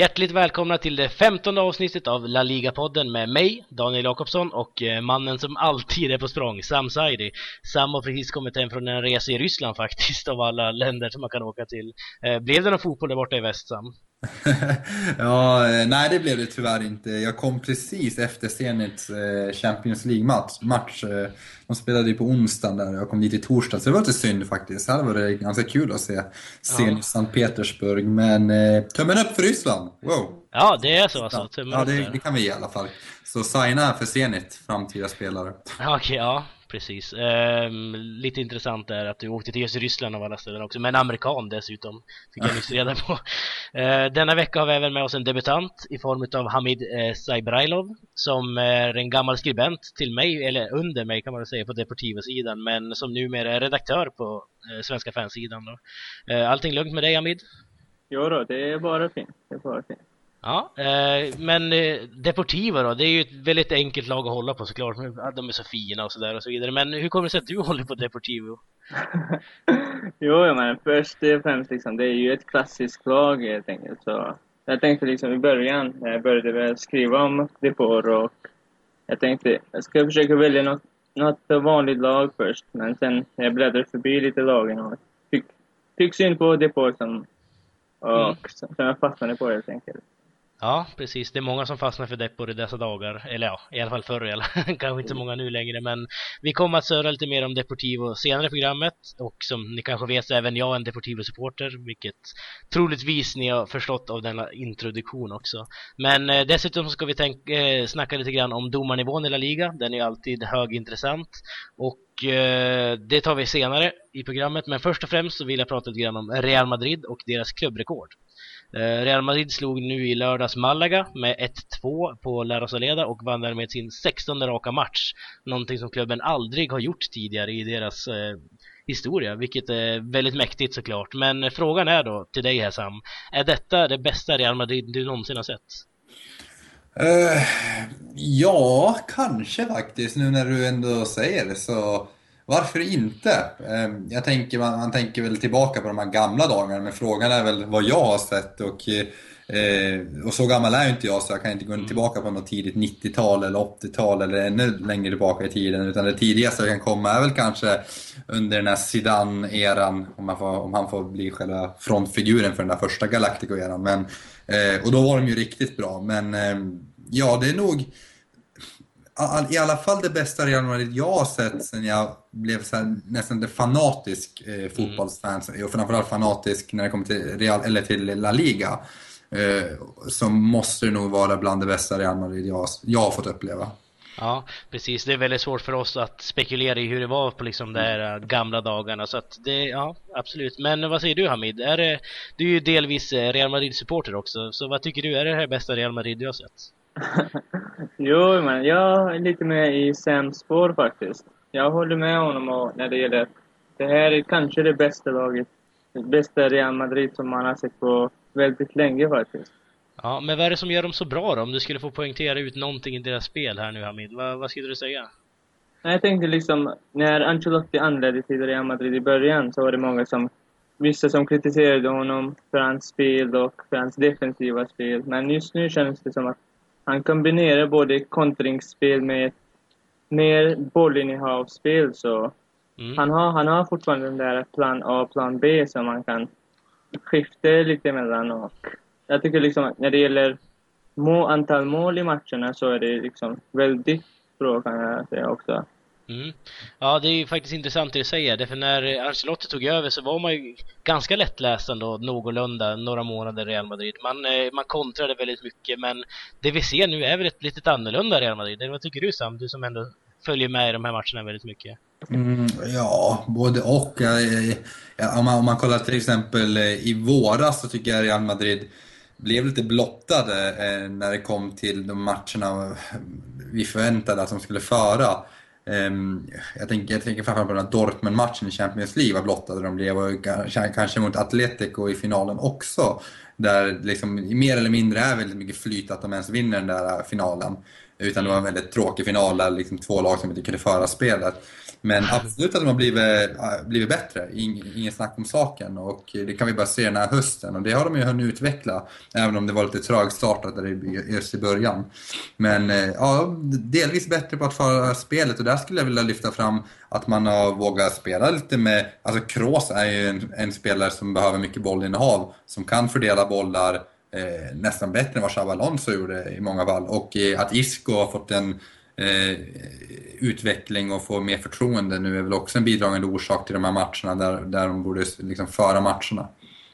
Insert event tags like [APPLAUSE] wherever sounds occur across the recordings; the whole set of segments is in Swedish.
Hjärtligt välkomna till det femtonde avsnittet av La Liga-podden med mig, Daniel Jakobsson och eh, mannen som alltid är på språng, Sam Saidi. Sam har precis kommit hem från en resa i Ryssland faktiskt, av alla länder som man kan åka till. Eh, blev det någon fotboll där borta i väst, Sam? Ja, eh, nej det blev det tyvärr inte. Jag kom precis efter Zenits Champions League-match. De spelade ju på onsdagen där jag kom dit i torsdag, så det var lite synd faktiskt. Det hade varit ganska kul att se Zenit ja. Sankt Petersburg, men eh, tummen upp för Ryssland! Wow! Ja, det är så alltså? Tummen ja, det, det, kan vi i alla fall. Så signa för Zenit, framtida spelare. Okej, okay, ja precis. Um, lite intressant är att du åkte till just Ryssland av alla ställen också, men amerikan dessutom. Fick jag nyss reda på. Uh, [LAUGHS] denna vecka har vi även med oss en debutant i form av Hamid Saibrailov som är en gammal skribent till mig, eller under mig kan man väl säga på Deportivo-sidan, men som numera är redaktör på uh, Svenska fansidan. Då. Uh, allting lugnt med dig Hamid? Jo då, det är bara fint. Det är bara fint. Ja, eh, men eh, Deportivo då, det är ju ett väldigt enkelt lag att hålla på såklart. De är så fina och sådär och så vidare. Men hur kommer det sig att du [LAUGHS] håller på Deportivo? [LAUGHS] jo, men först och främst liksom, det är ju ett klassiskt lag helt enkelt. Så jag tänkte liksom i början, när jag började väl skriva om Depor och jag tänkte jag ska försöka välja något, något vanligt lag först. Men sen när jag bläddrade förbi lite lagen och fick, fick syn på Depor som, och mm. som jag fastnade på helt enkelt. Ja, precis. Det är många som fastnar för Depor i dessa dagar. Eller ja, i alla fall förr eller [LAUGHS] kanske inte så många nu längre. Men vi kommer att söra lite mer om Deportivo senare i programmet. Och som ni kanske vet så är även jag en Deportivo-supporter. Vilket troligtvis ni har förstått av denna introduktion också. Men eh, dessutom ska vi tänka, eh, snacka lite grann om domarnivån i La Liga. Den är alltid högintressant. Och eh, det tar vi senare i programmet. Men först och främst så vill jag prata lite grann om Real Madrid och deras klubbrekord. Eh, Real Madrid slog nu i lördags Malaga med 1-2 på La Rosaleda och vann därmed sin 16 raka match. Någonting som klubben aldrig har gjort tidigare i deras eh, historia, vilket är väldigt mäktigt såklart. Men frågan är då till dig här Sam, är detta det bästa Real Madrid du någonsin har sett? Uh, ja, kanske faktiskt. Nu när du ändå säger det så varför inte? Ehm, jag tänker, man, man tänker väl tillbaka på de här gamla dagarna, men frågan är väl vad jag har sett. Och, eh, och så gammal är ju inte jag, så jag kan inte gå mm. tillbaka på något tidigt 90-tal eller 80-tal eller ännu längre tillbaka i tiden. Utan det tidigaste jag kan komma är väl kanske under den här Zidane-eran, om, om han får bli själva frontfiguren för den där första Galactico-eran. Men, eh, och då var de ju riktigt bra, men eh, ja, det är nog i alla fall det bästa Real Madrid jag har sett sen jag blev så nästan fanatisk eh, fotbollsfan mm. och framförallt fanatisk när det kommer till, Real, eller till La Liga. Eh, så måste det nog vara bland det bästa Real Madrid jag, jag har fått uppleva. Ja, precis. Det är väldigt svårt för oss att spekulera i hur det var på liksom de här eh, gamla dagarna. Så att det, ja, absolut. Men vad säger du Hamid? Är det, du är ju delvis eh, Real Madrid-supporter också. Så vad tycker du? Är det här bästa Real Madrid du har sett? [LAUGHS] jo, men jag är lite med i Sams spår faktiskt. Jag håller med honom när det gäller det här är kanske det bästa laget, det bästa Real Madrid som man har sett på väldigt länge faktiskt. Ja, men vad är det som gör dem så bra då? Om du skulle få poängtera ut någonting i deras spel här nu Hamid, vad, vad skulle du säga? Jag tänkte liksom, när Ancelotti anledde till Real Madrid i början så var det många som, vissa som kritiserade honom för hans spel och för hans defensiva spel. Men just nu känns det som att han kombinerar både kontringsspel med mer bollinnehavsspel. Så mm. han, har, han har fortfarande den där plan A och plan B som man kan skifta lite mellan. Och jag tycker liksom att när det gäller må, antal mål i matcherna så är det liksom väldigt bra kan jag säga också. Mm. Ja, det är ju faktiskt intressant det du säger. Därför när Ancelotti tog över så var man ju ganska lättläst ändå, någorlunda, några månader Real Madrid. Man, eh, man kontrade väldigt mycket, men det vi ser nu är väl ett lite annorlunda Real Madrid. Vad tycker du Sam? Du som ändå följer med i de här matcherna väldigt mycket. Mm, ja, både och. Ja, eh, om, man, om man kollar till exempel eh, i våras så tycker jag Real Madrid blev lite blottade eh, när det kom till de matcherna vi förväntade att de skulle föra. Ehm, jag, tänker, jag tänker framförallt på den här Dortmund-matchen i Champions League, vad blottade de blev. Och kanske mot Atletico i finalen också. Där liksom mer eller mindre är väldigt mycket flyt att de ens vinner den där äh, finalen. Utan det var en väldigt tråkig final där liksom två lag som inte kunde föra spelet. Men absolut att de har blivit, eh, blivit bättre, inget snack om saken. Och det kan vi bara se den här hösten. Och det har de ju hunnit utveckla, även om det var lite trögstartat just i början. Men eh, ja, delvis bättre på att föra spelet och där skulle jag vilja lyfta fram att man har vågat spela lite med... Alltså Kroos är ju en, en spelare som behöver mycket bollinnehav, som kan fördela bollar eh, nästan bättre än vad Xabi Alonso gjorde i många fall. Och eh, att Isco har fått en eh, utveckling och få mer förtroende nu är väl också en bidragande orsak till de här matcherna där, där de borde liksom föra matcherna.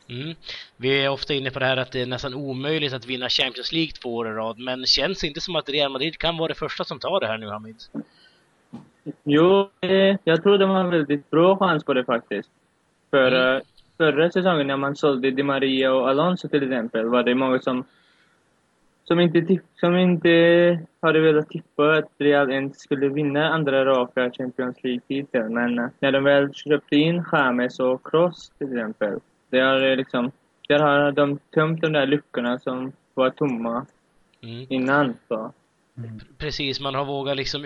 Mm. Vi är ofta inne på det här att det är nästan omöjligt att vinna Champions League två år i rad, men känns det inte som att Real Madrid kan vara det första som tar det här nu, Hamid? Jo, eh, jag tror de har en väldigt bra chans på det faktiskt. För mm. förra säsongen när man sålde Di Maria och Alonso till exempel var det många som som inte, som inte hade velat tippa att Real ens skulle vinna andra raka Champions League-titeln. Men eh, när de väl köpte in James och Kroos till exempel, där, liksom, där har de tömt de där luckorna som var tomma mm. innan. Så. Mm. Precis, man har vågat liksom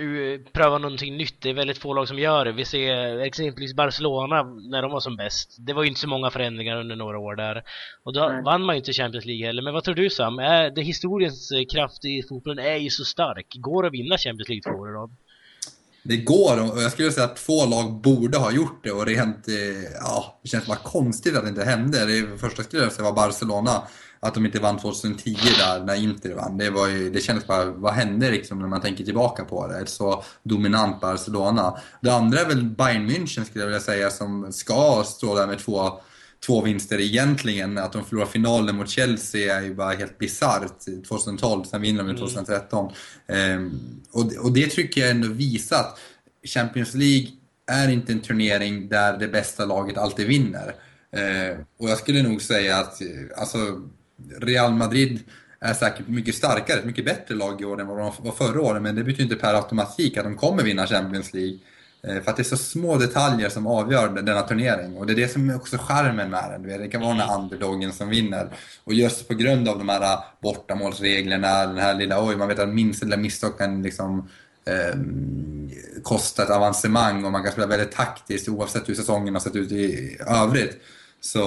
pröva någonting nytt. Det är väldigt få lag som gör det. Vi ser exempelvis Barcelona när de var som bäst. Det var ju inte så många förändringar under några år där. Och då Nej. vann man ju inte Champions League heller. Men vad tror du Sam? Är det historiens kraft i fotbollen är ju så stark. Går det att vinna Champions League två år i rad? Det går och jag skulle säga att två lag borde ha gjort det och rent, eh, ja, det känns bara konstigt att det inte hände. Det första skulle jag säga var Barcelona att de inte vann 2010 där när Inter vann. Det, var ju, det kändes bara, vad hände liksom när man tänker tillbaka på det? Ett så dominant Barcelona. Det andra är väl Bayern München skulle jag vilja säga som ska stå där med två två vinster egentligen. Att de förlorar finalen mot Chelsea är ju bara helt bisarrt 2012, sen vinner de 2013. Mm. Um, och, och det tycker jag ändå visar att Champions League är inte en turnering där det bästa laget alltid vinner. Uh, och jag skulle nog säga att alltså, Real Madrid är säkert mycket starkare, ett mycket bättre lag i år än vad de var förra året, men det betyder inte per automatik att de kommer vinna Champions League. Eh, för att det är så små detaljer som avgör denna turnering och det är det som är också charmen med den. Det kan vara den här underdogen som vinner. Och just på grund av de här eh, bortamålsreglerna, den här lilla, oj, man vet att minsta lilla misstag kan liksom eh, kosta ett avancemang och man kan spela väldigt taktiskt oavsett hur säsongen har sett ut i övrigt så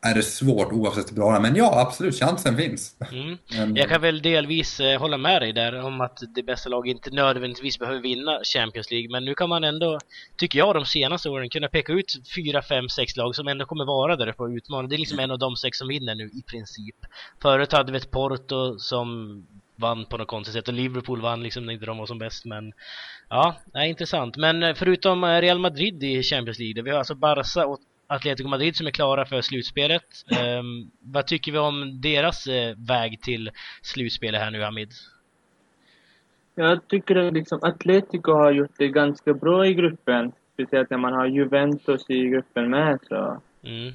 är det svårt oavsett hur bra det är. Men ja, absolut, chansen finns. Mm. [LAUGHS] Men... Jag kan väl delvis eh, hålla med dig där om att det bästa laget inte nödvändigtvis behöver vinna Champions League. Men nu kan man ändå, tycker jag, de senaste åren kunna peka ut fyra, fem, sex lag som ändå kommer vara där på utmana. Det är liksom en av de sex som vinner nu i princip. Förut hade vi ett Porto som vann på något konstigt sätt och Liverpool vann liksom när de var som bäst men ja, nej, intressant. Men eh, förutom eh, Real Madrid i Champions League, vi har alltså Barca och Atletico Madrid som är klara för slutspelet. Um, vad tycker vi om deras uh, väg till slutspelet här nu, Hamid? Jag tycker att liksom Atletico har gjort det ganska bra i gruppen. Speciellt när man har Juventus i gruppen med. Så. Mm.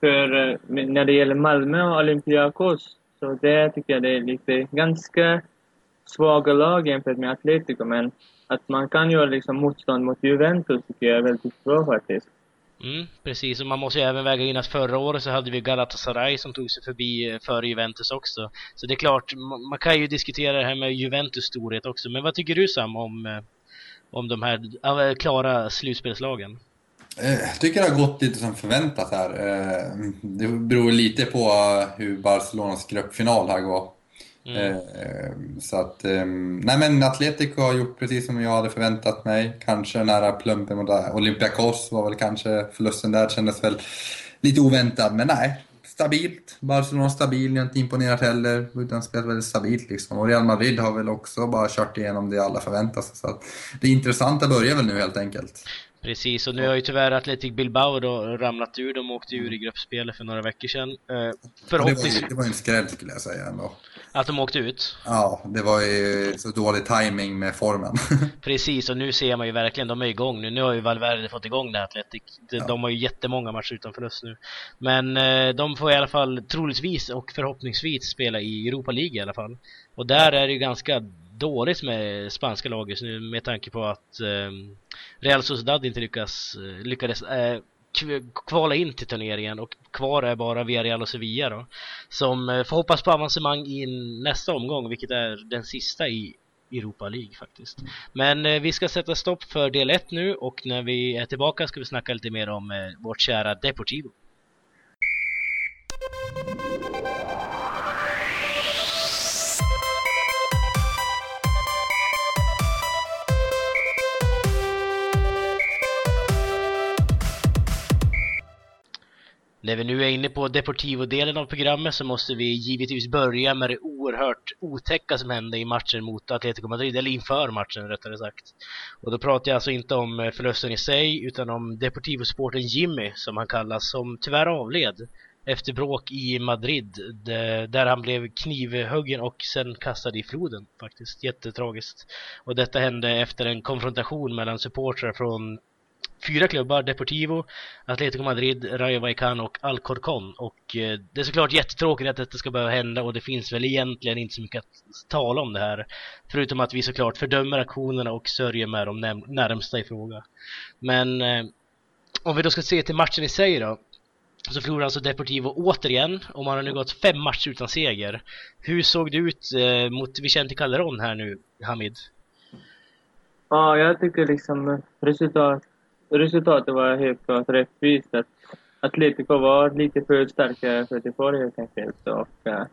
För uh, när det gäller Malmö och Olympiakos, så det tycker jag det är lite ganska svaga lag jämfört med Atletico. Men att man kan göra liksom motstånd mot Juventus tycker jag är väldigt bra faktiskt. Mm, precis, och man måste ju även väga in att förra året så hade vi Galatasaray som tog sig förbi eh, före Juventus också. Så det är klart, man kan ju diskutera det här med Juventus storhet också. Men vad tycker du Sam om, eh, om de här eh, klara slutspelslagen? Jag tycker det har gått lite som förväntat här. Det beror lite på hur Barcelonas gruppfinal här går. Mm. Eh, så att, ehm, nej men Atletico har gjort precis som jag hade förväntat mig. Kanske nära plumpen mot Olympiakos var väl kanske förlusten där, kändes väl lite oväntad. Men nej, stabilt. Barcelona stabil, jag har inte imponerat heller. Utan spelat väldigt stabilt liksom. Och Real Madrid har väl också bara kört igenom det alla förväntar sig. Så att det intressanta börjar väl nu helt enkelt. Precis, och nu har ju tyvärr Atletic Bilbao då ramlat ur. De åkte ur i gruppspelet för några veckor sedan. Eh, förhoppningsvis... Det var, var en skräll skulle jag säga ändå. Att de åkte ut? Ja, det var ju så dålig timing med formen. [LAUGHS] Precis, och nu ser man ju verkligen, de är igång nu. Nu har ju Valverde fått igång det här Atletic. De, ja. de har ju jättemånga matcher utan förlust nu. Men eh, de får i alla fall troligtvis och förhoppningsvis spela i Europa League i alla fall. Och där är det ju ganska dåligt med spanska laget nu med tanke på att eh, Real Sociedad inte lyckas, eh, lyckades eh, kvala in till turneringen och kvar är bara Villarreal och Sevilla då som eh, får hoppas på avancemang i nästa omgång vilket är den sista i Europa League faktiskt. Men eh, vi ska sätta stopp för del 1 nu och när vi är tillbaka ska vi snacka lite mer om eh, vårt kära Deportivo. När vi nu är inne på Deportivo-delen av programmet så måste vi givetvis börja med det oerhört otäcka som hände i matchen mot Atletico Madrid, eller inför matchen rättare sagt. Och då pratar jag alltså inte om eh, förlusten i sig, utan om Deportivo-sporten Jimmy, som han kallas, som tyvärr avled efter bråk i Madrid, där han blev knivhuggen och sen kastad i floden faktiskt. Jättetragiskt. Och detta hände efter en konfrontation mellan supportrar från fyra klubbar, Deportivo, Atletico Madrid, Rayo Vallecano och Alcorcon. Och eh, det är såklart jättetråkigt att detta ska behöva hända och det finns väl egentligen inte så mycket att tala om det här. Förutom att vi såklart fördömer aktionerna och sörjer med de närmsta i fråga. Men eh, om vi då ska se till matchen i sig då. Så förlorar alltså Deportivo återigen och man har nu gått fem matcher utan seger. Hur såg det ut eh, mot Vicente Calderon här nu, Hamid? Ja, jag tycker liksom resultat, resultatet var helt klart rättvist. Att Atletico var lite för starka för Deportivo helt enkelt. Och, uh,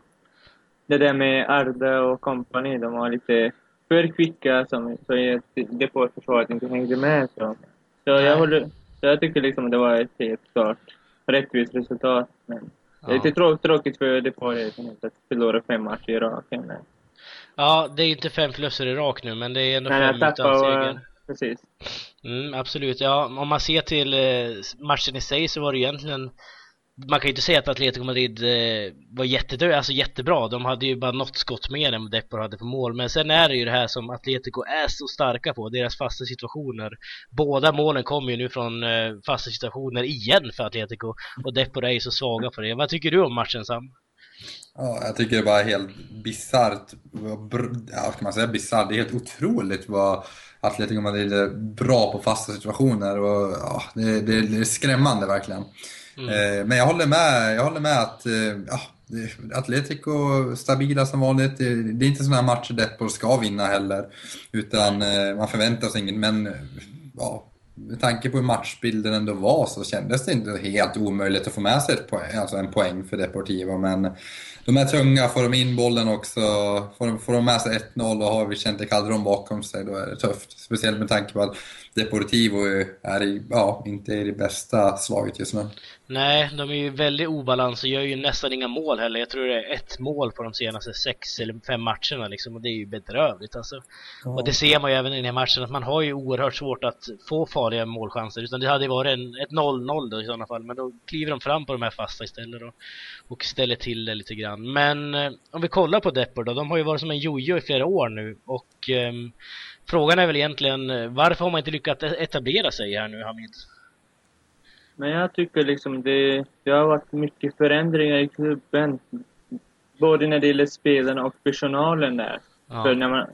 det där med Arda och kompani, de var lite för kvicka som, så Deportivo-försvaret inte hängde med. Så, så jag, håller, så jag tycker liksom det var ett helt klart rättvist resultat. Men ja. det är lite tråkigt för Deportivo att förlora fem matcher i rak. Ja, det är inte fem förluster i rak nu, men det är ändå Nej, fem utan seger. Precis. Mm, absolut, ja. Om man ser till eh, matchen i sig så var det egentligen man kan ju inte säga att Atletico Madrid eh, var jättedö alltså jättebra. De hade ju bara något skott mer än vad Depor hade på mål. Men sen är det ju det här som Atletico är så starka på, deras fasta situationer. Båda målen kommer ju nu från eh, fasta situationer igen för Atletico. Och Depor är ju så svaga på det. Vad tycker du om matchen Sam? Ja, jag tycker det bara är helt bisarrt. Ja, kan man säga bisarrt? Det är helt otroligt vad Atletico Madrid är bra på fasta situationer. Och, ja, det, det, det är skrämmande verkligen. Mm. Eh, men jag håller med, jag håller med att eh, ja, Atletico stabila som vanligt. Det, det är inte sådana matcher Depor ska vinna heller. Utan eh, man förväntar sig inget. Men ja, med tanke på hur matchbilden ändå var så kändes det inte helt omöjligt att få med sig ett poäng, alltså en poäng för Deportivo. Men de är tunga, får de in bollen också, får de, får de med sig 1-0 och har Vicente Calderon bakom sig, då är det tufft. Speciellt med tanke på att Deportivo är i, ja, inte i det bästa slaget just nu. Nej, de är ju väldigt obalans och gör ju nästan inga mål heller. Jag tror det är ett mål på de senaste sex eller fem matcherna liksom och det är ju bedrövligt alltså. Ja. Och det ser man ju även i den här matchen att man har ju oerhört svårt att få farliga målchanser. Utan det hade ju varit en, ett 0-0 då i sådana fall. Men då kliver de fram på de här fasta istället då. Och ställer till det lite grann. Men eh, om vi kollar på Depor då. De har ju varit som en jojo i flera år nu. Och eh, frågan är väl egentligen eh, varför har man inte lyckats etablera sig här nu Hamid? Men jag tycker liksom det, det har varit mycket förändringar i klubben. Både när det gäller spelarna och personalen där. Ja. För när man,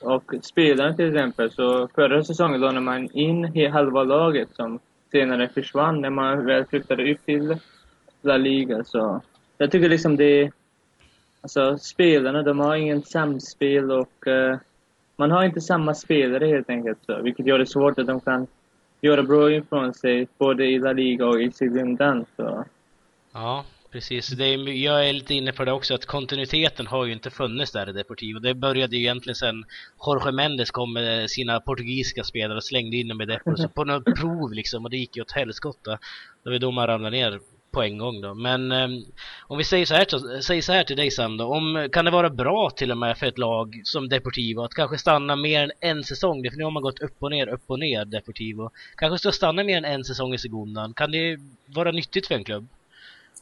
och spelarna till exempel, så förra säsongen lånade man in halva laget som senare försvann när man väl flyttade upp till La Liga. Så jag tycker liksom det... Alltså spelarna, de har ingen samspel och uh, man har inte samma spelare helt enkelt. Så, vilket gör det svårt att de kan göra bra ifrån sig både i La Liga och i Segundan. Ja, precis. Det är, jag är lite inne på det också, att kontinuiteten har ju inte funnits där i Deportivo. Det började ju egentligen sen Jorge Mendes kom med sina portugisiska spelare och slängde in dem i Deportivo på något prov liksom, och det gick ju åt helskotta. Det var då man ramlade ner på en gång då. Men eh, om vi säger så, här, säger så här till dig Sam då, om, kan det vara bra till och med för ett lag som Deportivo att kanske stanna mer än en säsong? För nu har man gått upp och ner, upp och ner Deportivo. Kanske stå stanna mer än en säsong i Segundan. Kan det vara nyttigt för en klubb?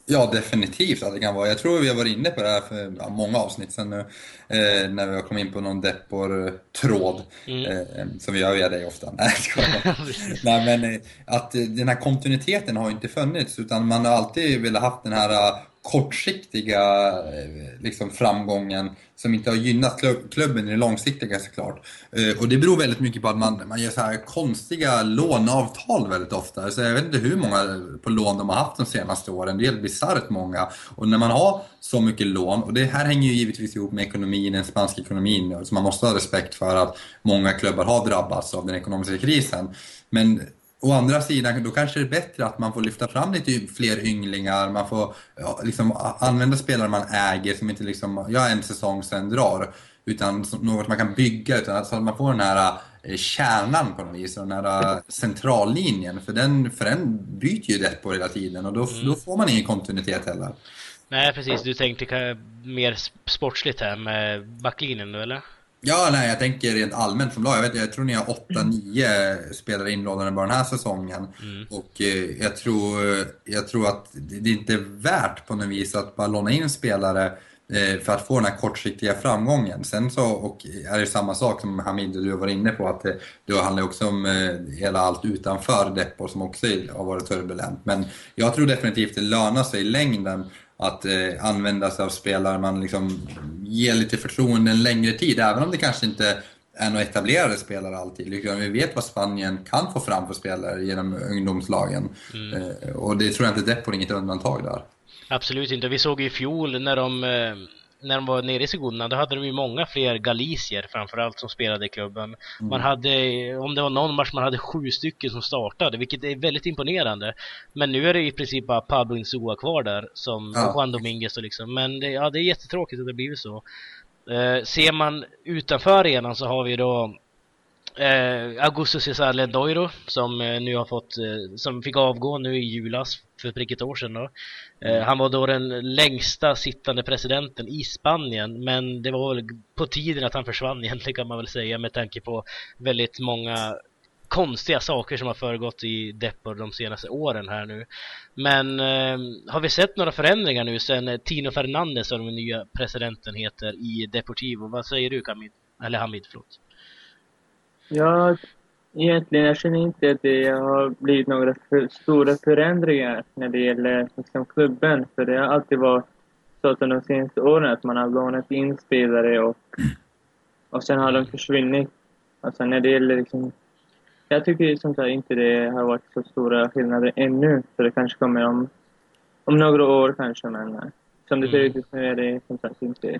Ja, definitivt att det kan vara. Jag tror vi har varit inne på det här för många avsnitt sedan nu. Eh, när vi har kommit in på någon Depor-tråd. Mm. Eh, som vi gör via dig ofta. [LAUGHS] Nej, [LAUGHS] Nej men eh, att den här kontinuiteten har inte funnits. Utan man har alltid velat haft den här kortsiktiga eh, liksom, framgången som inte har gynnat klubben i det långsiktiga såklart. Eh, och det beror väldigt mycket på att man, man gör så här konstiga låneavtal väldigt ofta. Så jag vet inte hur många på lån de har haft de senaste åren. Det är helt bisarrt många. Och när man har så mycket lån, och det här hänger ju givetvis ihop med ekonomin, den spanska ekonomin, så man måste ha respekt för att många klubbar har drabbats av den ekonomiska krisen. Men Å andra sidan, då kanske det är bättre att man får lyfta fram lite fler ynglingar, man får ja, liksom, använda spelare man äger som inte liksom, ja en säsong sen drar. Utan något man kan bygga, utan att man får den här eh, kärnan på något vis, den här eh, centrallinjen. För den, för den byter ju rätt på hela tiden och då, mm. då får man ingen kontinuitet heller. Nej precis, du tänkte mer sportsligt här med backlinjen nu eller? Ja, nej, jag tänker rent allmänt som lag. Jag, vet, jag tror ni har 8-9 spelare inlånade bara den här säsongen. Mm. Och eh, jag, tror, jag tror att det inte är värt på något vis att bara låna in spelare eh, för att få den här kortsiktiga framgången. Sen så och är det samma sak som Hamid du var inne på att det, det handlar också om eh, hela allt utanför Deppo som också har varit turbulent. Men jag tror definitivt det lönar sig i längden att eh, använda sig av spelare man liksom ger lite förtroende en längre tid, även om det kanske inte är några etablerade spelare alltid. Liksom, vi vet vad Spanien kan få fram för spelare genom ungdomslagen. Mm. Eh, och det tror jag inte Depor är inget undantag där. Absolut inte. Vi såg i fjol när de eh när de var nere i Segunda, då hade de ju många fler galicier framförallt som spelade i klubben. Mm. Man hade, om det var någon match, man hade sju stycken som startade, vilket är väldigt imponerande. Men nu är det i princip bara Pablo Insua kvar där, som ja. Juan Dominguez och liksom. Men det, ja, det är jättetråkigt att det blivit så. Eh, ser man utanför arenan så har vi då eh, Augusto Cesar Lendoiro som eh, nu har fått, eh, som fick avgå nu i julas för prick ett år sedan då. Eh, mm. han var då den längsta sittande presidenten i Spanien men det var väl på tiden att han försvann [LAUGHS] egentligen kan man väl säga med tanke på väldigt många konstiga saker som har föregått i Depor de senaste åren här nu. Men eh, har vi sett några förändringar nu sen Tino Fernandez som den nya presidenten heter i Deportivo? Vad säger du Kamid? Eller Hamid, förlåt. Ja, egentligen jag känner inte att det har blivit några för, stora förändringar när det gäller liksom, klubben. För det har alltid varit så att de senaste åren att man har lånat in spelare och, och sen har de försvunnit. Alltså när det gäller liksom, jag tycker som sagt inte det har varit så stora skillnader ännu. Så det kanske kommer om, om några år kanske, men eh, som det ser ut just nu är det som sagt inte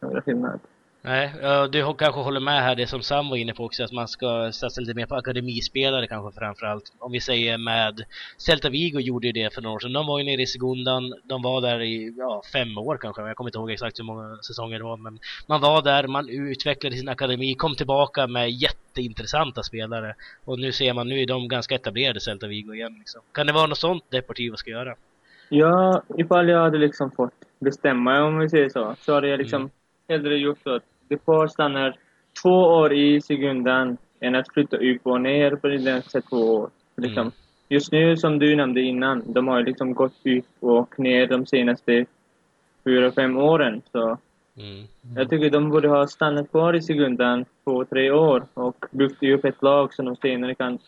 några skillnader. Nej, du kanske håller med här det som Sam var inne på också, att man ska satsa lite mer på akademispelare kanske framförallt. Om vi säger med Celta Vigo gjorde ju det för några år sedan. De var ju nere i Segundan, de var där i ja, fem år kanske, jag kommer inte ihåg exakt hur många säsonger det var, men man var där, man utvecklade sin akademi, kom tillbaka med jätteintressanta spelare. Och nu ser man, nu är de ganska etablerade Celta Vigo igen. Liksom. Kan det vara något sånt Deportivo ska göra? Ja, ifall jag hade liksom fått bestämma om vi säger så, så hade jag liksom mm. hellre gjort så att Depor stannar två år i sekundan än att flytta upp och ner på den två år. Liksom. Mm. Just nu, som du nämnde innan, de har liksom gått upp och ner de senaste fyra, fem åren. Så mm. Jag tycker de borde ha stannat kvar i sekundan två, tre år och byggt upp ett lag som de senare kan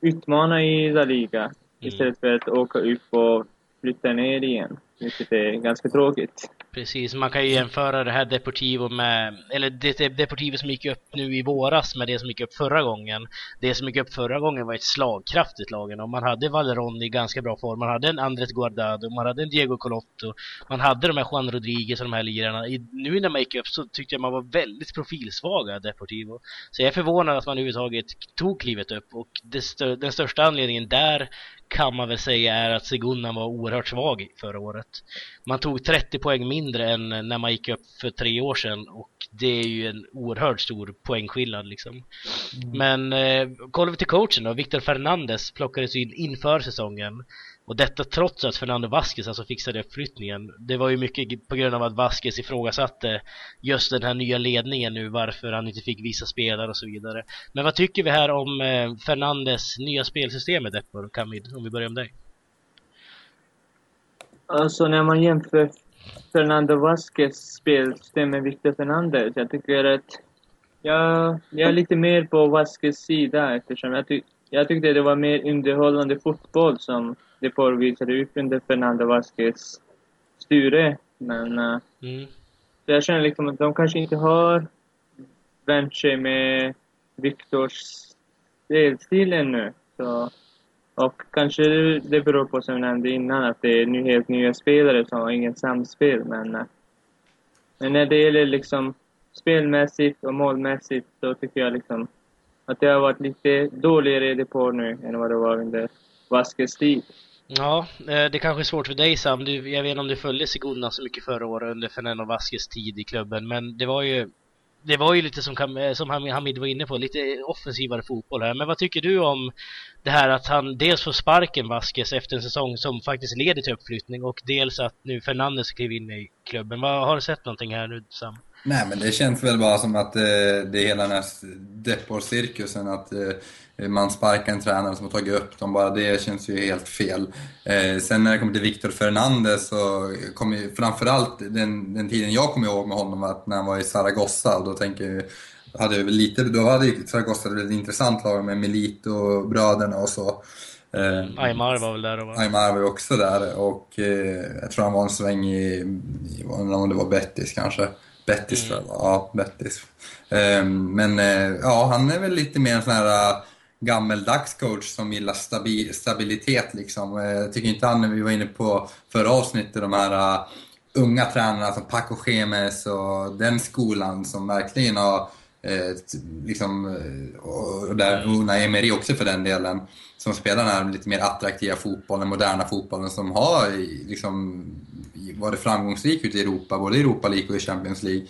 utmana i La Liga mm. istället för att åka upp och flytta ner igen, vilket är ganska tråkigt. Precis, man kan ju jämföra det här Deportivo med, eller det Deportivo som gick upp nu i våras med det som gick upp förra gången. Det som gick upp förra gången var ett slagkraftigt lag. Och man hade Valeron i ganska bra form, man hade en Andres Guardado, man hade en Diego Colotto, man hade de här Juan Rodriguez och de här lirarna. Nu när man gick upp så tyckte jag man var väldigt profilsvaga Deportivo. Så jag är förvånad att man överhuvudtaget tog klivet upp och det, den största anledningen där kan man väl säga är att Segunda var oerhört svag förra året. Man tog 30 poäng mindre än när man gick upp för tre år sedan och det är ju en oerhört stor poängskillnad liksom. Mm. Men eh, kollar vi till coachen då, Victor Fernandes plockades in inför säsongen och detta trots att Fernando Vasquez alltså fixade uppflyttningen. Det var ju mycket på grund av att Vasquez ifrågasatte just den här nya ledningen nu, varför han inte fick visa spelare och så vidare. Men vad tycker vi här om eh, Fernandes nya spelsystem med Deppor, Kamid, om vi börjar med dig? Alltså när man jämför Fernando Vasquez spelsystem med Victor Fernandez, jag tycker att jag, jag är lite mer på Vasquez sida eftersom jag, ty jag tyckte det var mer underhållande fotboll som det påvisade upp under Fernando Vasquez styre. Men uh, Mm. jag känner liksom att de kanske inte har vänt sig med Viktors spelstil ännu. Så, och kanske det beror på, som jag nämnde innan, att det är helt nya spelare som har inget samspel. Men, eh, men när det gäller liksom spelmässigt och målmässigt så tycker jag liksom att det har varit lite dåligare i depå nu än vad det var under Vaskes tid. Ja, eh, det kanske är svårt för dig Sam. Du, jag vet inte om du följde Siguna så mycket förra året under Fernando Vasquez tid i klubben, men det var ju det var ju lite som, eh, som Hamid var inne på, lite offensivare fotboll här. Men vad tycker du om det här att han dels får sparken Vasquez efter en säsong som faktiskt leder till uppflyttning och dels att nu Fernandes klev in i klubben. Vad, har du sett någonting här nu Sam? Nej, men det känns väl bara som att eh, det är hela den här Depor-cirkusen, att eh, man sparkar en tränare som har tagit upp dem, bara det känns ju helt fel. Eh, sen när det kommer till Victor Fernandes så kommer ju framförallt den, den tiden jag kommer ihåg med honom, att när han var i Zaragoza, då tänker jag hade jag lite, då hade ju Zaragoza ett intressant lag med Milito-bröderna och så. Eh, Aymar var väl där och. Aymar var ju också där och eh, jag tror han var en sväng i, i om det var Bettis kanske. Bettis tror jag. Ja, Bettis. Eh, men eh, ja, han är väl lite mer en sån här uh, gammeldags coach som gillar stabi stabilitet liksom. Eh, Jag tycker inte han, vi var inne på förra avsnittet, de här unga tränarna som Paco Gemes och den skolan som verkligen har eh, liksom, eh, och där Unai Emery också för den delen, som spelar den här lite mer attraktiva fotbollen, moderna fotbollen som har liksom, varit framgångsrik ute i Europa, både i Europa League och i Champions League.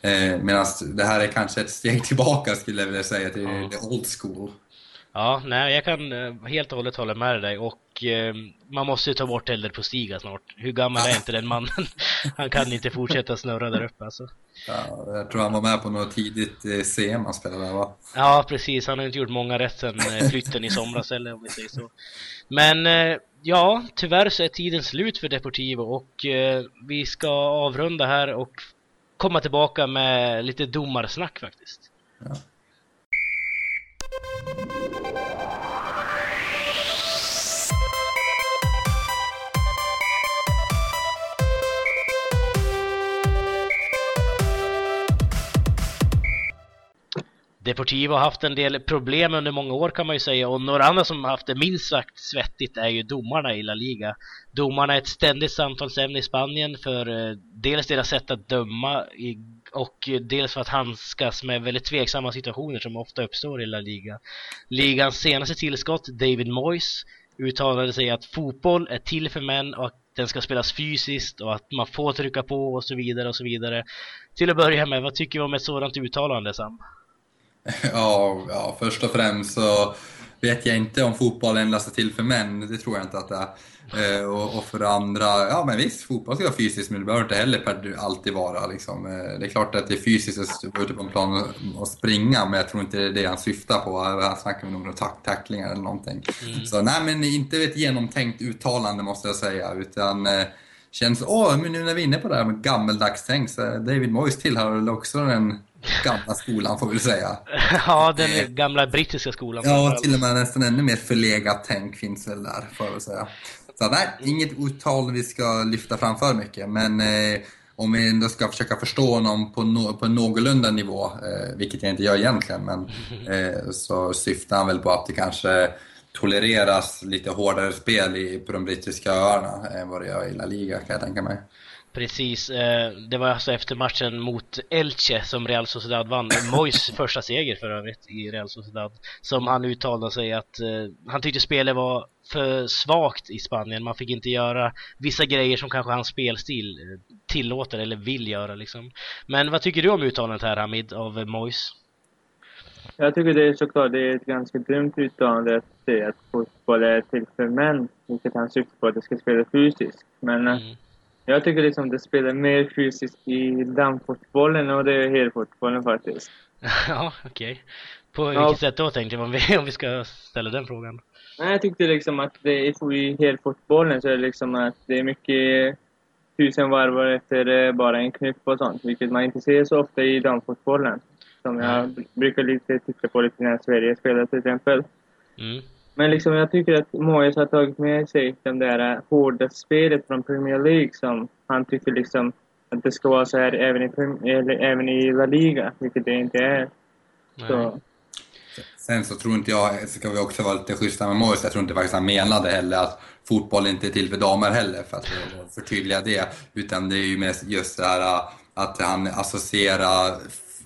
Eh, Medan det här är kanske ett steg [LAUGHS] tillbaka skulle jag vilja säga till Ja. the old school. Ja, nej, jag kan eh, helt och hållet hålla med dig och eh, man måste ju ta bort Elder på Stiga snart. Hur gammal är inte den mannen? [LAUGHS] Han kan inte fortsätta snurra där uppe alltså. Ja, jag tror han var med på något tidigt eh, CM han spelade där va? Ja, precis. Han har inte gjort många rätt sen eh, flytten i somras eller om vi säger så. Men eh, ja, tyvärr så är tiden slut för Deportivo och eh, vi ska avrunda här och komma tillbaka med lite domarsnack faktiskt. Ja. Deportivo har haft en del problem under många år kan man ju säga och några andra som har haft det minst sagt svettigt är ju domarna i La Liga. Domarna är ett ständigt samtalsämne i Spanien för eh, dels deras sätt att döma och dels för att handskas med väldigt tveksamma situationer som ofta uppstår i La Liga. Ligans senaste tillskott, David Moyes, uttalade sig att fotboll är till för män och att den ska spelas fysiskt och att man får trycka på och så vidare och så vidare. Till att börja med, vad tycker du om ett sådant uttalande Sam? [LAUGHS] Ja, ja, först och främst så vet jag inte om fotboll endast är till för män, det tror jag inte att det är. Eh, och, och för det andra, ja men visst, fotboll ska vara fysiskt men det behöver inte heller per, alltid vara. Liksom. Eh, det är klart att det är fysiskt att vara ute på en plan och, och springa, men jag tror inte det är det han syftar på. Han snackar om tack, tacklingar eller någonting. Så nej, men inte ett genomtänkt uttalande måste jag säga, utan eh, känns, åh, men nu när vi är inne på det här med gammeldags tänk, så David Moyes tillhör väl också den gamla skolan får vi säga. [LAUGHS] ja, den gamla brittiska skolan. Ja, framförallt. till och med nästan ännu mer förlegat tänk finns väl där, får jag väl säga. Så nej, inget uttal vi ska lyfta fram för mycket, men eh, om vi ändå ska försöka förstå honom på, no på en någorlunda nivå, eh, vilket jag inte gör egentligen, men [LAUGHS] eh, så syftar han väl på att det kanske tolereras lite hårdare spel i, på de brittiska öarna än vad det gör i La Liga, kan jag tänka mig. Precis, eh, det var alltså efter matchen mot Elche som Real Sociedad vann. Mois [LAUGHS] första seger för övrigt i Real Sociedad. Som han uttalade sig att eh, han tyckte spelet var för svagt i Spanien. Man fick inte göra vissa grejer som kanske hans spelstil eh, tillåter eller vill göra liksom. Men vad tycker du om uttalandet här Hamid av Mois? Jag tycker det är såklart det är ett ganska dumt uttalande att säga att fotboll är till för män, vilket han syftar på att det ska spela fysiskt. Men Mm. Jag tycker liksom det spelar mer fysiskt i damfotbollen och det är helfotbollen faktiskt. [LAUGHS] ja, okej. På Ja. vilket sätt då tänkte jag om vi, [LAUGHS] om vi ska ställa den frågan? Nej, jag tyckte liksom att det är i helfotbollen så är det liksom att det är mycket tusen varvar efter eh, bara en knypp och sånt, vilket man inte ser så ofta i damfotbollen. Som jag Nej. brukar lite titta på lite när Sverige spelar till exempel. Mm. Men liksom jag tycker att Moyes har tagit med sig det där eh, hårda spelet från Premier League som han tycker liksom att det ska vara så här även i, eller även i La Liga, vilket det inte är. Så. Sen så tror inte jag, ska vi också vara lite schyssta med Moyes, jag tror inte faktiskt han menade heller att fotboll inte är till för damer heller, för att förtydliga det. Utan det är ju mest just det här eh, att han associerar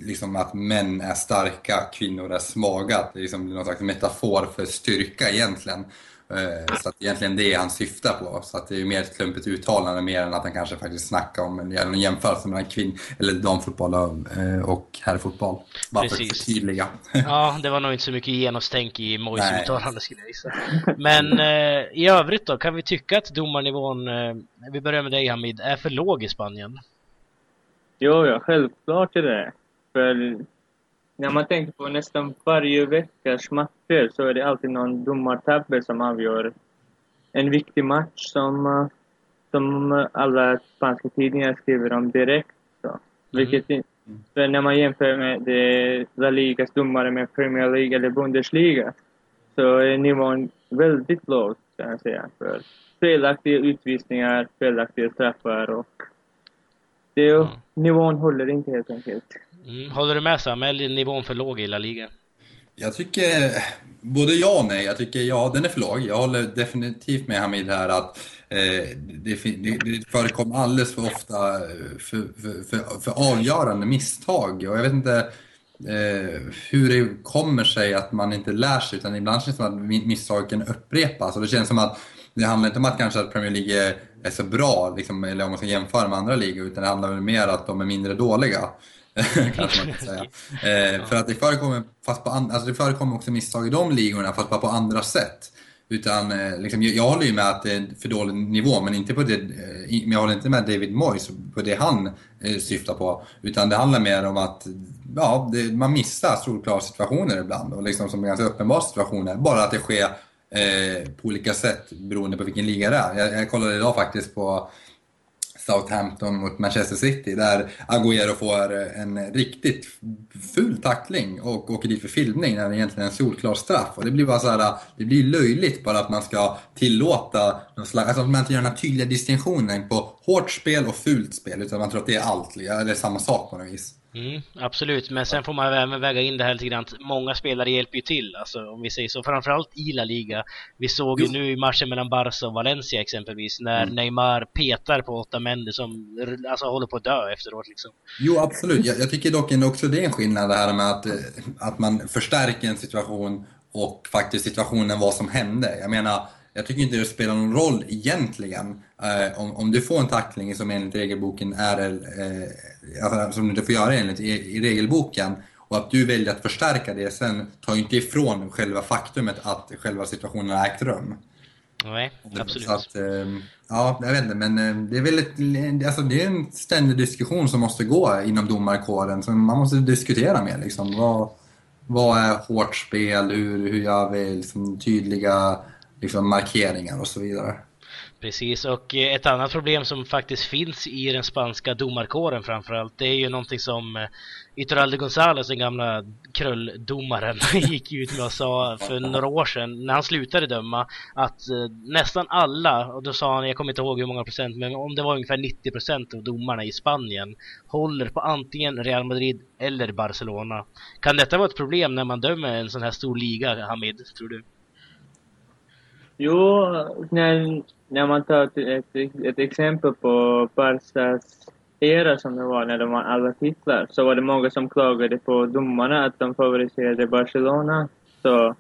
liksom att män är starka, kvinnor är svaga. Det är liksom någon slags metafor för styrka egentligen. Eh, så att egentligen det han syftar på. Så att det är mer ett klumpigt uttalande mer än att han kanske faktiskt snackar om en, en jämförelse mellan kvinn eller damfotboll eh, och herrfotboll. Bara Precis. för att förtydliga. [LAUGHS] Ja, det var nog inte så mycket genostänk i Mojs uttalande skulle jag gissa. Men eh, i övrigt då, kan vi tycka att domarnivån, eh, vi börjar med dig Hamid, är för låg i Spanien? Jo, ja, självklart är det. För när man tänker på nästan varje veckas matcher så är det alltid någon domartabbe som avgör en viktig match som, som alla spanska tidningar skriver om direkt. Så. Mm. Vilket, för när man jämför med det, La Ligas domare med Premier League eller Bundesliga så är nivån väldigt låg, kan jag säga. För felaktiga utvisningar, felaktiga straffar och det, mm. nivån håller inte helt enkelt. Mm. Håller du med Sam? Är nivån för låg i La Liga? Jag tycker både ja och nej. Jag tycker ja, den är för låg. Jag håller definitivt med Hamid här att eh, det, det, det förekommer alldeles för ofta eh, för, för, för, för, avgörande misstag. Och jag vet inte eh, hur det kommer sig att man inte lär sig, utan ibland känns det som att misstagen upprepas. Och det känns som att det handlar inte om att kanske att Premier League är så bra, liksom, eller om man ska jämföra med andra ligor, utan det handlar mer om att de är mindre dåliga. [LAUGHS] kanske man kan säga. Eh, för att det förekommer, fast på an, alltså det förekommer också misstag i de ligorna, fast bara på andra sätt. Utan, eh, liksom, jag, jag håller ju med att det är för dålig nivå, men inte på det, eh, men jag håller inte med David Moyes på det han eh, syftar på. Utan det handlar mer om att ja, det, man missar solklara situationer ibland, och liksom som ganska uppenbara situationer. Bara att det sker eh, på olika sätt beroende på vilken liga det är. Jag, jag kollade idag faktiskt på Southampton mot Manchester City där Agüero får en riktigt ful tackling och åker dit för filmning när det egentligen är en solklar straff. Och det blir bara så här, det blir löjligt bara att man ska tillåta någon slags, alltså att man inte gör den här tydliga distinktionen på hårt spel och fult spel utan man tror att det är allt, eller samma sak på något vis. Mm, absolut, men sen får man även väga in det här lite grann många spelare hjälper ju till, alltså om vi säger så, framförallt i La Liga. Vi såg ju nu i matchen mellan Barca och Valencia exempelvis, när mm. Neymar petar på åtta människor som alltså, håller på att dö efteråt liksom. Jo, absolut. Jag, jag tycker dock också det är en skillnad det här med att, eh, att man förstärker en situation och faktiskt situationen vad som hände. Jag menar, jag tycker inte det spelar någon roll egentligen eh, om, om du får en tackling som enligt regelboken är, eh, alltså, som du inte får göra enligt i, i, regelboken och att du väljer att förstärka det sen tar ju inte ifrån själva faktumet att själva situationen har ägt rum. Nej, absolut. Så att, eh, ja, jag vet inte, men eh, det är väl ett, alltså, det är en ständig diskussion som måste gå inom domarkåren, så man måste diskutera mer liksom. Vad, vad är hårt spel? Hur, hur gör vi liksom, tydliga liksom markeringar och så vidare. Precis, och eh, ett annat problem som faktiskt finns i den spanska domarkåren framförallt, det är ju någonting som eh, Iturralde González, den gamla krulldomaren, [LAUGHS] gick ut med och sa för några år sedan när han slutade döma att eh, nästan alla, och då sa han, jag kommer inte ihåg hur många procent, men om det var ungefär 90 procent av domarna i Spanien håller på antingen Real Madrid eller Barcelona. Kan detta vara ett problem när man dömer en sån här stor liga, Hamid, tror du? Jo, när, när man tar ett, ett, exempel på Barcas era som det var när de vann alla titlar, så var det många som klagade på domarna att de favoriserade Barcelona. Så,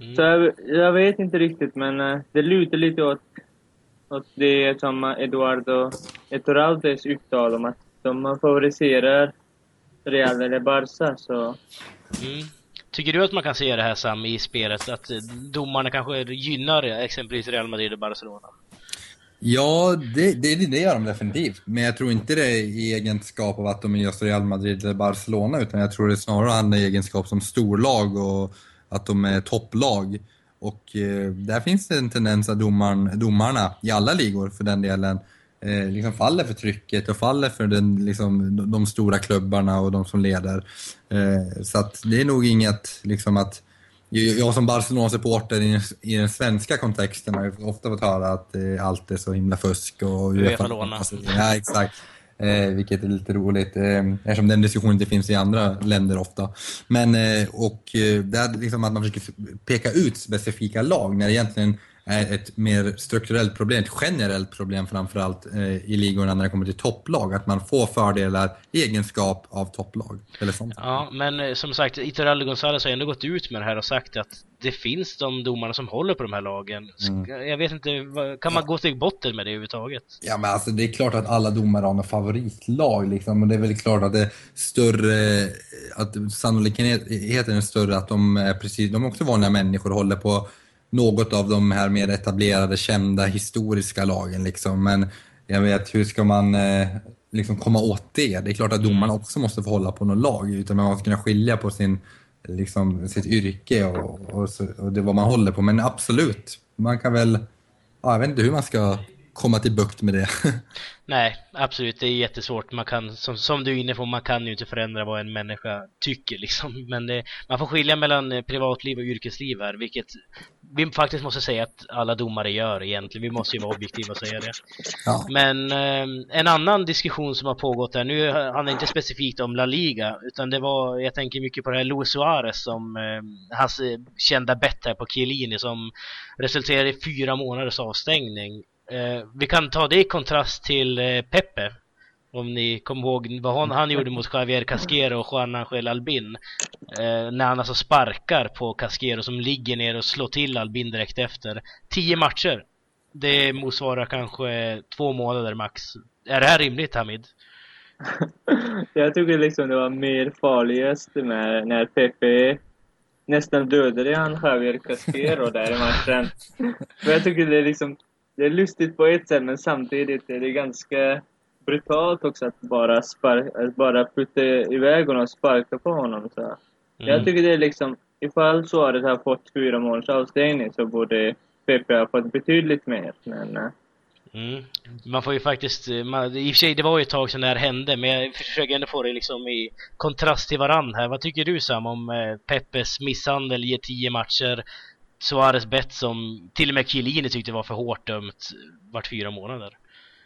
mm. så jag, jag, vet inte riktigt, men uh, det lutar lite åt, åt det som Eduardo Etoraldes uttal om att de favoriserar Real eller Barca. Så. Mm. Tycker du att man kan se det här Sam i spelet, att eh, domarna kanske gynnar exempelvis Real Madrid och Barcelona? Ja, det, det, det gör de definitivt. Men jag tror inte det är i egenskap av att de är just Real Madrid eller Barcelona, utan jag tror det snarare handlar i egenskap som storlag och att de är topplag. Och eh, där finns det en tendens att domaren, domarna, i alla ligor för den delen, eh, liksom faller för trycket och faller för den, liksom, de, stora klubbarna och de som leder. Eh, så att det är nog inget liksom att jag som Barcelona-supporter i, i den svenska kontexten har ju ofta fått höra att eh, allt är så himla fusk och Uefa-låna. Ja, exakt. Eh, vilket är lite roligt, eh, eftersom den diskussionen inte finns i andra länder ofta. Men, eh, och eh, det är liksom att man försöker peka ut specifika lag när egentligen är ett mer strukturellt problem, ett generellt problem framförallt eh, i ligorna när det kommer till topplag. Att man får fördelar i egenskap av topplag. Eller sånt. Ja, men eh, som sagt, Iturralde González har ändå gått ut med det här och sagt att det finns de domarna som håller på de här lagen. Mm. Jag vet inte, kan man ja. gå till botten med det överhuvudtaget? Ja, men alltså det är klart att alla domare har något favoritlag liksom. Och det är väl klart att det är större, att sannolikheten är större att de är precis, de är också vanliga människor och håller på något av de här mer etablerade, kända, historiska lagen. Liksom. Men jag vet, hur ska man eh, liksom komma åt det? Det är klart att mm. domarna också måste få hålla på något lag, utan man måste kunna skilja på sin, liksom, sitt yrke och, och, och det vad man håller på. Men absolut, man kan väl... Ja, jag vet inte hur man ska komma till bukt med det. [LAUGHS] Nej, absolut. Det är jättesvårt. Man kan, som, som du är inne på, man kan ju inte förändra vad en människa tycker liksom. [LAUGHS] Men det, man får skilja mellan eh, privatliv och yrkesliv här, vilket vi faktiskt måste säga att alla domare gör egentligen. Vi måste ju vara objektiva och säga det. Ja. Men eh, en annan diskussion som har pågått här, nu handlar inte specifikt om La Liga, utan det var, jag tänker mycket på det här Luis Suarez som, eh, hans eh, kända bett här på Chiellini som resulterade i fyra månaders avstängning. Eh, vi kan ta det i kontrast till eh, Pepe. Om ni kommer ihåg vad han, han gjorde mot Javier Casquero och Juan Angel Albin. Eh, när han alltså sparkar på Casquero som ligger ner och slår till Albin direkt efter. Tio matcher. Det motsvarar kanske två månader max. Är det här rimligt Hamid? [LAUGHS] Jag tycker liksom det var mer farligast med när Pepe nästan dödade han Javier Casquero där i matchen. [LAUGHS] Men jag tycker det är liksom det är lustigt på ett sätt men samtidigt är det ganska brutalt också att bara, sparka, bara putta iväg honom och sparka på honom. Så. Mm. Jag tycker det är liksom, ifall Suarez har fått fyra månaders avstängning så borde Pepe ha fått betydligt mer. Men, eh. mm. Man får ju faktiskt, eh, man, i och för sig det var ju ett tag sedan det här hände men jag försöker ändå få det liksom i kontrast till varann här. Vad tycker du Sam om eh, Peppes misshandel, ger tio matcher, Suarez bett som till och med Chiellini tyckte var för hårt dömt vart fyra månader.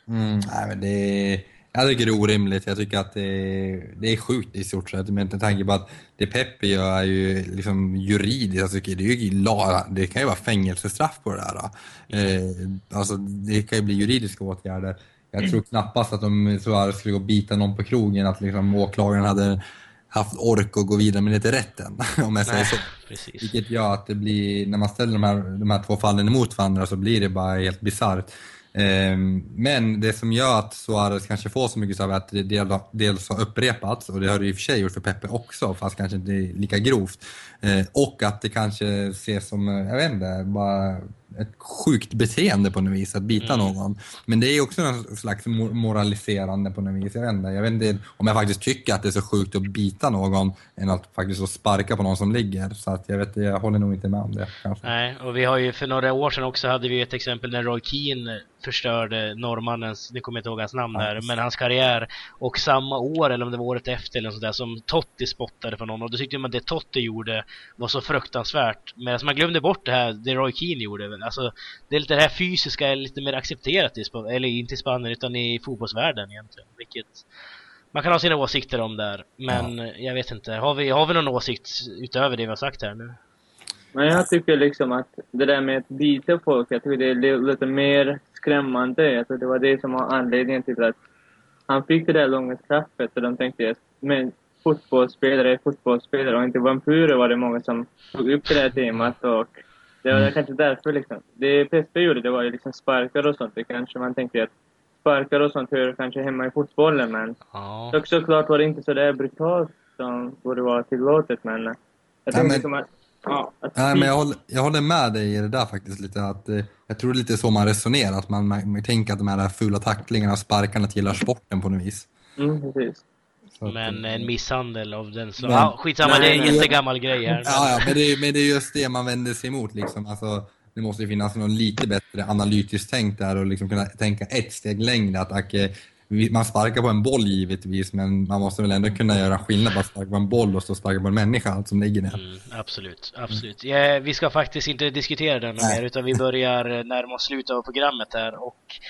Mm, nej, men det jag tycker det är orimligt. Jag tycker att det är, det är sjukt i stort sett. Men med tanke på att det Peppe gör är ju liksom juridiskt. Alltså, det, är ju, det kan ju vara fängelsestraff på det där. Eh, alltså, det kan ju bli juridiska åtgärder. Jag tror knappast att om Suarez skulle gå och bita någon på krogen att liksom åklagaren hade haft ork att gå vidare med det till rätten, [LAUGHS] om jag säger så. Precis. Vilket gör att det blir, när man ställer de här, de här två fallen emot varandra så blir det bara helt bisarrt. Ehm, men det som gör att Suarez kanske får så mycket så är att det dels har upprepats, och det har det i och för sig gjort för Pepe också, fast kanske inte lika grovt. Ehm, och att det kanske ses som, jag vet inte, bara ett sjukt beteende på något vis att bita mm. någon. Men det är också en slags moraliserande på något vis. Jag vet, inte, jag vet inte om jag faktiskt tycker att det är så sjukt att bita någon än att faktiskt sparka på någon som ligger. Så att jag vet jag håller nog inte med om det. Kanske. Nej, och vi har ju för några år sedan också hade vi ett exempel när Roy Keane förstörde norrmannens, nu kommer jag inte ihåg hans namn ja. där, men hans karriär. Och samma år, eller om det var året efter eller sådär, som Totti spottade för någon. Och då tyckte man att det Totti gjorde var så fruktansvärt. Medan man glömde bort det här, det Roy Keane gjorde. Alltså, det är lite det här fysiska är lite mer accepterat i Spanien, eller inte i Spanien utan i fotbollsvärlden egentligen. Vilket man kan ha sina åsikter om där, men ja. jag vet inte. Har vi, har vi någon åsikt utöver det vi har sagt här nu? Men jag tycker liksom att det där med att bita folk, jag tycker det är lite mer skrämmande. Jag tror det var det som var anledningen till att han fick det där långa straffet och de tänkte att men fotbollsspelare är fotbollsspelare och inte vampyrer var det många som tog upp det där temat och det var mm. kanske därför liksom. Det Peppe gjorde, det var ju liksom sparkar och sånt. Det kanske man tänkte att sparkar och sånt hör kanske hemma i fotbollen, men ja. dock såklart var det inte så där brutalt som borde vara tillåtet, men jag ja, tänkte liksom att Ja, Nej, men jag håller, jag håller med dig i det där faktiskt lite. Att, eh, jag tror det är lite så man resonerar. Att man, man tänker att de här fula tacklingarna och sparkarna gillar sporten på något vis. Mm, precis. Men en misshandel av den slaget. Ja, skitsamma, nej, det är en jättegammal grej här. Ja, ja men, det är, men det är just det man vänder sig emot liksom. Alltså, det måste ju finnas någon lite bättre analytiskt tänk där och liksom kunna tänka ett steg längre. Att okay, man sparkar på en boll givetvis, men man måste väl ändå kunna göra skillnad på att sparka på en boll och stå och sparka på en människa som ligger ner. Mm, absolut, absolut. Ja, vi ska faktiskt inte diskutera den mer, utan vi börjar närma oss slutet av programmet här och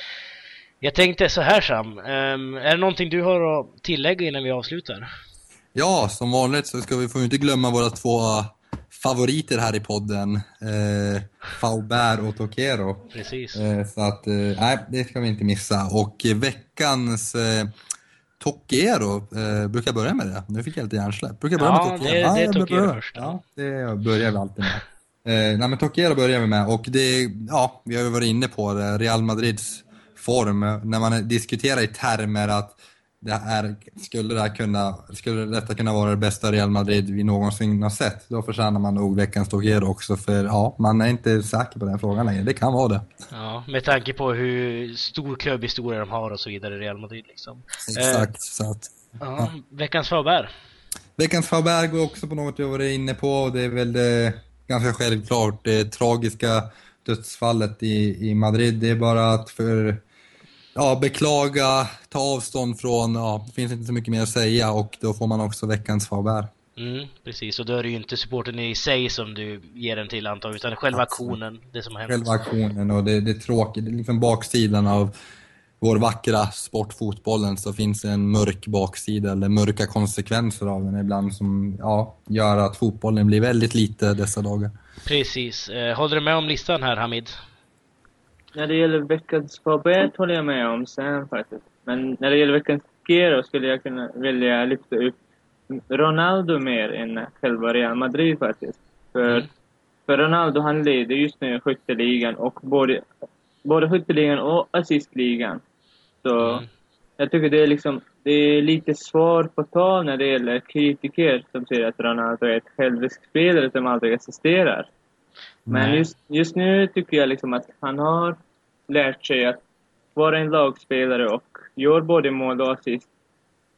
jag tänkte så här Sam, um, är det någonting du har att tillägga innan vi avslutar? Ja, som vanligt så ska vi, får vi inte glömma våra två favoriter här i podden. Eh, Faubert och Tokero. Precis. Eh, så att, eh, nej, det ska vi inte missa. Och veckans eh, Tokero, eh, brukar jag börja med det? Nu fick jag lite hjärnsläpp. Brukar jag börja ja, med Tokero? Ja, det, är Tokero först. Ja, det börjar vi alltid med. Eh, nej men Tokero börjar vi med och det, ja, vi har ju varit inne på det, Real Madrids form. När man diskuterar i termer att det är, skulle, det kunna, skulle detta kunna vara det bästa Real Madrid vi någonsin har sett, då förtjänar man nog veckans Tokero också, för ja, man är inte säker på den frågan längre. Det kan vara det. Ja, med tanke på hur stor klubbhistoria de har och så vidare, Real Madrid liksom. Exakt, eh, så att... Ja. Veckans Faber. Veckans Faber går också på något jag varit inne på, det är väl det, ganska självklart det tragiska dödsfallet i, i Madrid. Det är bara att för ja, beklaga, ta avstånd från, ja, det finns inte så mycket mer att säga och då får man också veckans Faber. Mm, precis, och då är det ju inte supporten i sig som du ger den till antar utan själva aktionen, det som har hänt. Själva aktionen och det, det är tråkigt, det är liksom baksidan av vår vackra sportfotbollen så finns det en mörk baksida eller mörka konsekvenser av den ibland som ja, gör att fotbollen blir väldigt lite dessa dagar. Precis. Eh, håller du med om listan här Hamid? När det gäller veckans favorit håller jag med om sen faktiskt. Men när det gäller veckans Gero skulle jag kunna välja lyfta upp Ronaldo mer än själva Real Madrid faktiskt. För, mm. för Ronaldo han leder just nu skytteligan och både, både skytteligan och assistligan. Så mm. jag tycker det är liksom, det är lite svar på tal när det gäller kritiker som säger att Ronaldo är ett självisk spelare som aldrig assisterar. Men just, just nu tycker jag liksom att han har lärt sig att vara en lagspelare och gör både mål och assist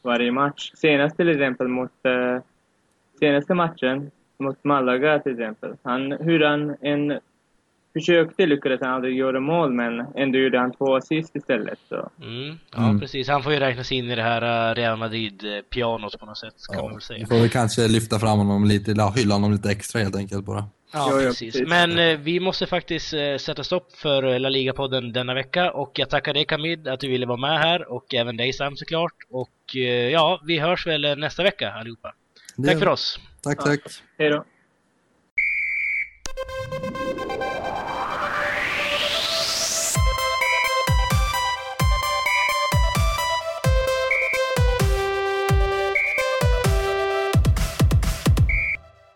varje match. Senast till exempel mot uh, senaste matchen mot Malaga till exempel. Han, hur han en försökte lyckades han aldrig göra mål men ändå gjorde han två assist istället. Så. Mm, ja mm. precis, han får ju räknas in i det här eh, Real Madrid-pianot på något sätt kan ja, man väl säga. Vi får väl kanske lyfta fram honom lite, eller hylla honom lite extra helt enkelt bara. Ja, precis. Men eh, vi måste faktiskt eh, sätta stopp för eh, La Liga-podden denna vecka och jag tackar dig Kamid att du ville vara med här och även dig Sam såklart. Och eh, ja, vi hörs väl eh, nästa vecka allihopa. Tack för oss. Tack, tack. Ja. Hej då.